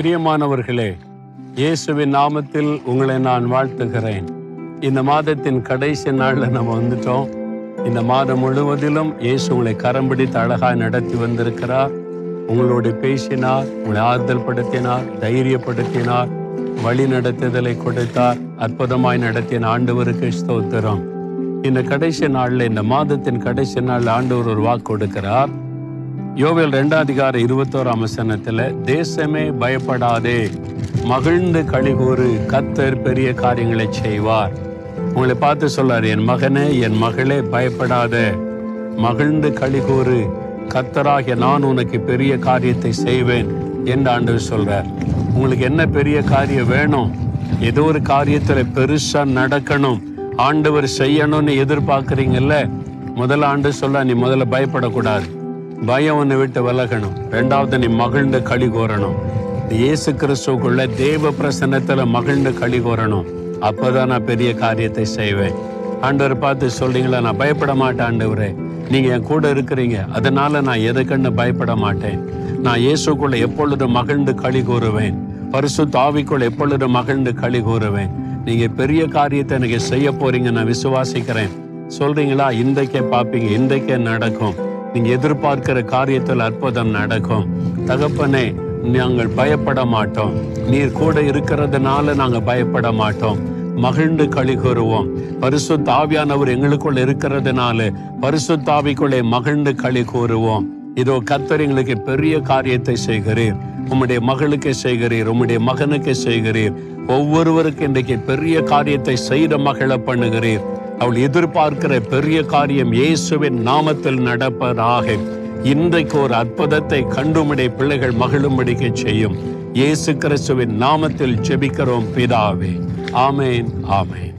பிரியமானவர்களே இயேசுவின் நாமத்தில் உங்களை நான் வாழ்த்துகிறேன். இந்த மாதத்தின் கடைசி நாளில் நம்ம வந்துட்டோம். இந்த மாதம் முழுவதிலும் இயேசு உங்களை கரம் பிடித்து அழகாய் நடத்தி வந்திருக்கிறார். உங்களோடு பேசினார் உங்களை ஆறுதல் படுத்தினார் தைரியப்படுத்தினார் வழி நடத்துதலை கொடுத்தார் அற்புதமாய் நடத்தின ஆண்டவருக்கு ஸ்தோத்திரம். இந்த கடைசி நாளில் இந்த மாதத்தின் கடைசி நாளில் ஆண்டவர் ஒரு வாக்கு கொடுக்கிறார். யோவேல் ரெண்டாம் அதிகாரம் இருபத்தோராம் வசனத்துல தேசமே பயப்படாதே மகிழ்ந்து கழிகூறு கத்தர் பெரிய காரியங்களை செய்வார். உங்களை பார்த்து சொல்லார் என் மகனே என் மகளே பயப்படாத மகிழ்ந்து கழிகூறு கத்தராகிய நான் உனக்கு பெரிய காரியத்தை செய்வேன் என்று ஆண்டவர் சொல்றார். உங்களுக்கு என்ன பெரிய காரியம் வேணும்? ஏதோ ஒரு காரியத்துல பெருசா நடக்கணும் ஆண்டவர் செய்யணும்னு எதிர்பார்க்குறீங்கல்ல? முதல்ல ஆண்டு சொல்ல நீ முதல்ல பயப்படக்கூடாது. பயம் உன்னை விட்டு விலகணும். ரெண்டாவது நீ மகிழ்ந்து களி கோரணும். இயேசு கிறிஸ்துக்குள்ள தேவ பிரசன்னத்தில் மகிழ்ந்து களி கோரணும். அப்போதான் நான் பெரிய காரியத்தை செய்வேன். ஆண்டவர் பார்த்து சொல்றீங்களா? நான் பயப்பட மாட்டேன் ஆண்டவரே. நீங்கள் என் கூட இருக்கிறீங்க. அதனால நான் எதுக்குன்னு பயப்பட மாட்டேன். நான் இயேசுக்குள்ள எப்பொழுது மகிழ்ந்து களி கூறுவேன் பரிசு தாவிக்குள் எப்பொழுது மகிழ்ந்து களி கூறுவேன் நீங்கள் பெரிய காரியத்தை எனக்கு செய்ய போறீங்க நான் விசுவாசிக்கிறேன். சொல்றீங்களா? இன்றைக்கே பார்ப்பீங்க. இன்றைக்கே நடக்கும். நீங்க எதிர்பார்க்கிற காரியத்தில் அற்புதம் நடக்கும். தகப்பனே நாங்கள் பயப்பட மாட்டோம். நீர் கூட இருக்கிறதுனால நாங்க பயப்பட மாட்டோம். மகிழ்ந்து களி கூறுவோம். பரிசு தாவியானவர் எங்களுக்குள்ள இருக்கிறதுனால பரிசு தாவிக்குள்ளே மகிழ்ந்து களி கூறுவோம். இதோ கத்தர் எங்களுக்கு பெரிய காரியத்தை செய்கிறீர். உம்முடைய மகளுக்கு செய்கிறீர். உம்முடைய மகனுக்கு செய்கிறீர். ஒவ்வொருவருக்கு இன்றைக்கு பெரிய காரியத்தை செய்த மகளை பண்ணுகிறீர். அவள் எதிர்பார்க்கிற பெரிய காரியம் இயேசுவின் நாமத்தில் நடப்பதாக. இன்றைக்கு ஒரு அற்புதத்தை கண்டுமுடைய பிள்ளைகள் மகிழும்படிக்க செய்யும். இயேசு கிறிஸ்துவின் நாமத்தில் ஜெபிக்கிறோம் பிதாவே. ஆமேன் ஆமேன்.